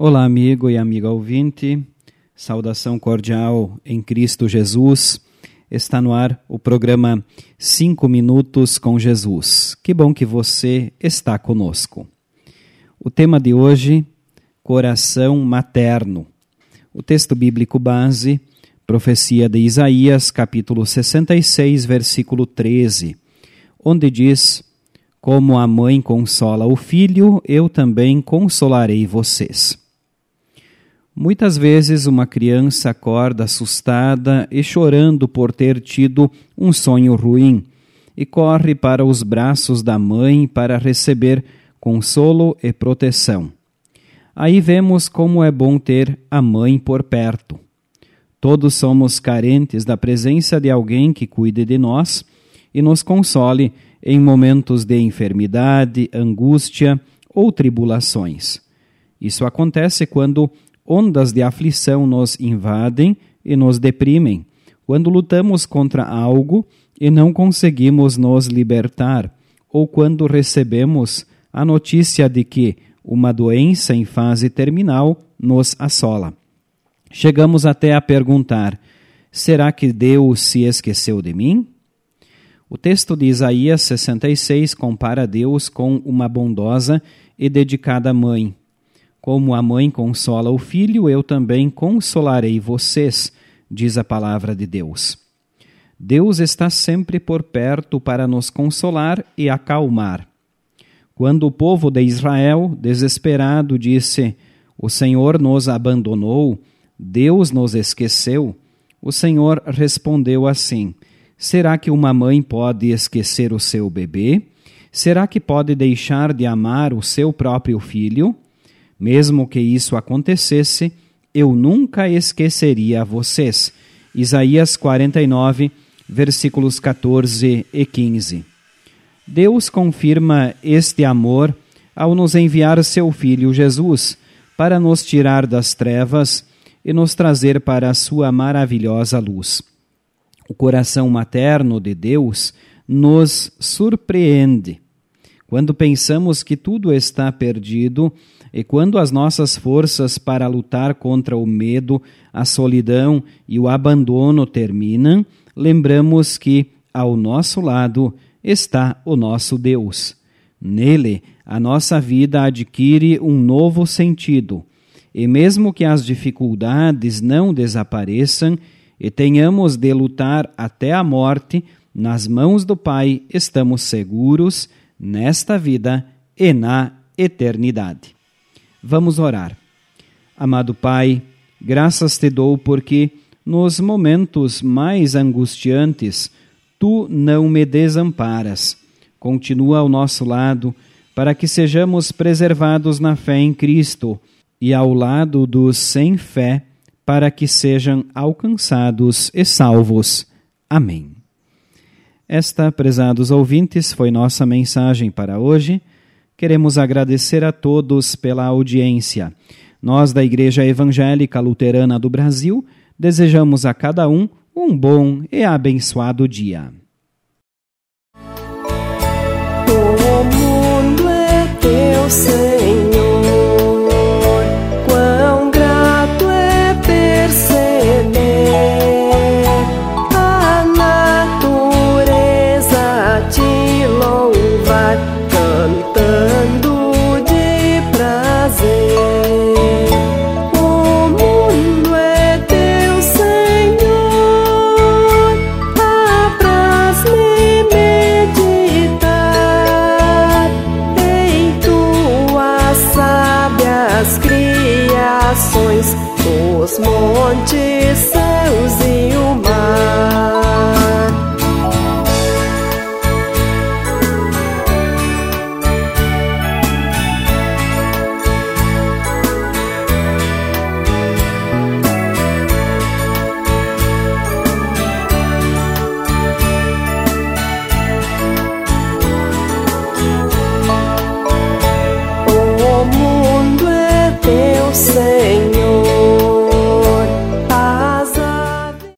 Olá, amigo e amiga ouvinte. Saudação cordial em Cristo Jesus. Está no ar o programa Cinco Minutos com Jesus. Que bom que você está conosco. O tema de hoje, coração materno. O texto bíblico base, profecia de Isaías, capítulo 66, versículo 13, onde diz: Como a mãe consola o filho, eu também consolarei vocês. Muitas vezes uma criança acorda assustada e chorando por ter tido um sonho ruim e corre para os braços da mãe para receber consolo e proteção. Aí vemos como é bom ter a mãe por perto. Todos somos carentes da presença de alguém que cuide de nós e nos console em momentos de enfermidade, angústia ou tribulações. Isso acontece quando ondas de aflição nos invadem e nos deprimem, quando lutamos contra algo e não conseguimos nos libertar, ou quando recebemos a notícia de que uma doença em fase terminal nos assola. Chegamos até a perguntar: será que Deus se esqueceu de mim? O texto de Isaías 66 compara Deus com uma bondosa e dedicada mãe, como a mãe consola o filho, eu também consolarei vocês, diz a palavra de Deus. Deus está sempre por perto para nos consolar e acalmar. Quando o povo de Israel, desesperado, disse: O Senhor nos abandonou, Deus nos esqueceu, o Senhor respondeu assim: Será que uma mãe pode esquecer o seu bebê? Será que pode deixar de amar o seu próprio filho? Mesmo que isso acontecesse, eu nunca esqueceria vocês. Isaías 49, versículos 14 e 15. Deus confirma este amor ao nos enviar seu Filho Jesus para nos tirar das trevas e nos trazer para a sua maravilhosa luz. O coração materno de Deus nos surpreende. Quando pensamos que tudo está perdido, e quando as nossas forças para lutar contra o medo, a solidão e o abandono terminam, lembramos que ao nosso lado está o nosso Deus. Nele, a nossa vida adquire um novo sentido. E mesmo que as dificuldades não desapareçam e tenhamos de lutar até a morte, nas mãos do Pai estamos seguros nesta vida e na eternidade. Vamos orar. Amado Pai, graças te dou porque nos momentos mais angustiantes tu não me desamparas. Continua ao nosso lado para que sejamos preservados na fé em Cristo e ao lado dos sem fé para que sejam alcançados e salvos. Amém. Esta, prezados ouvintes, foi nossa mensagem para hoje. Queremos agradecer a todos pela audiência. Nós, da Igreja Evangélica Luterana do Brasil, desejamos a cada um um bom e abençoado dia. Mundo é teu, Senhor. Ações os montes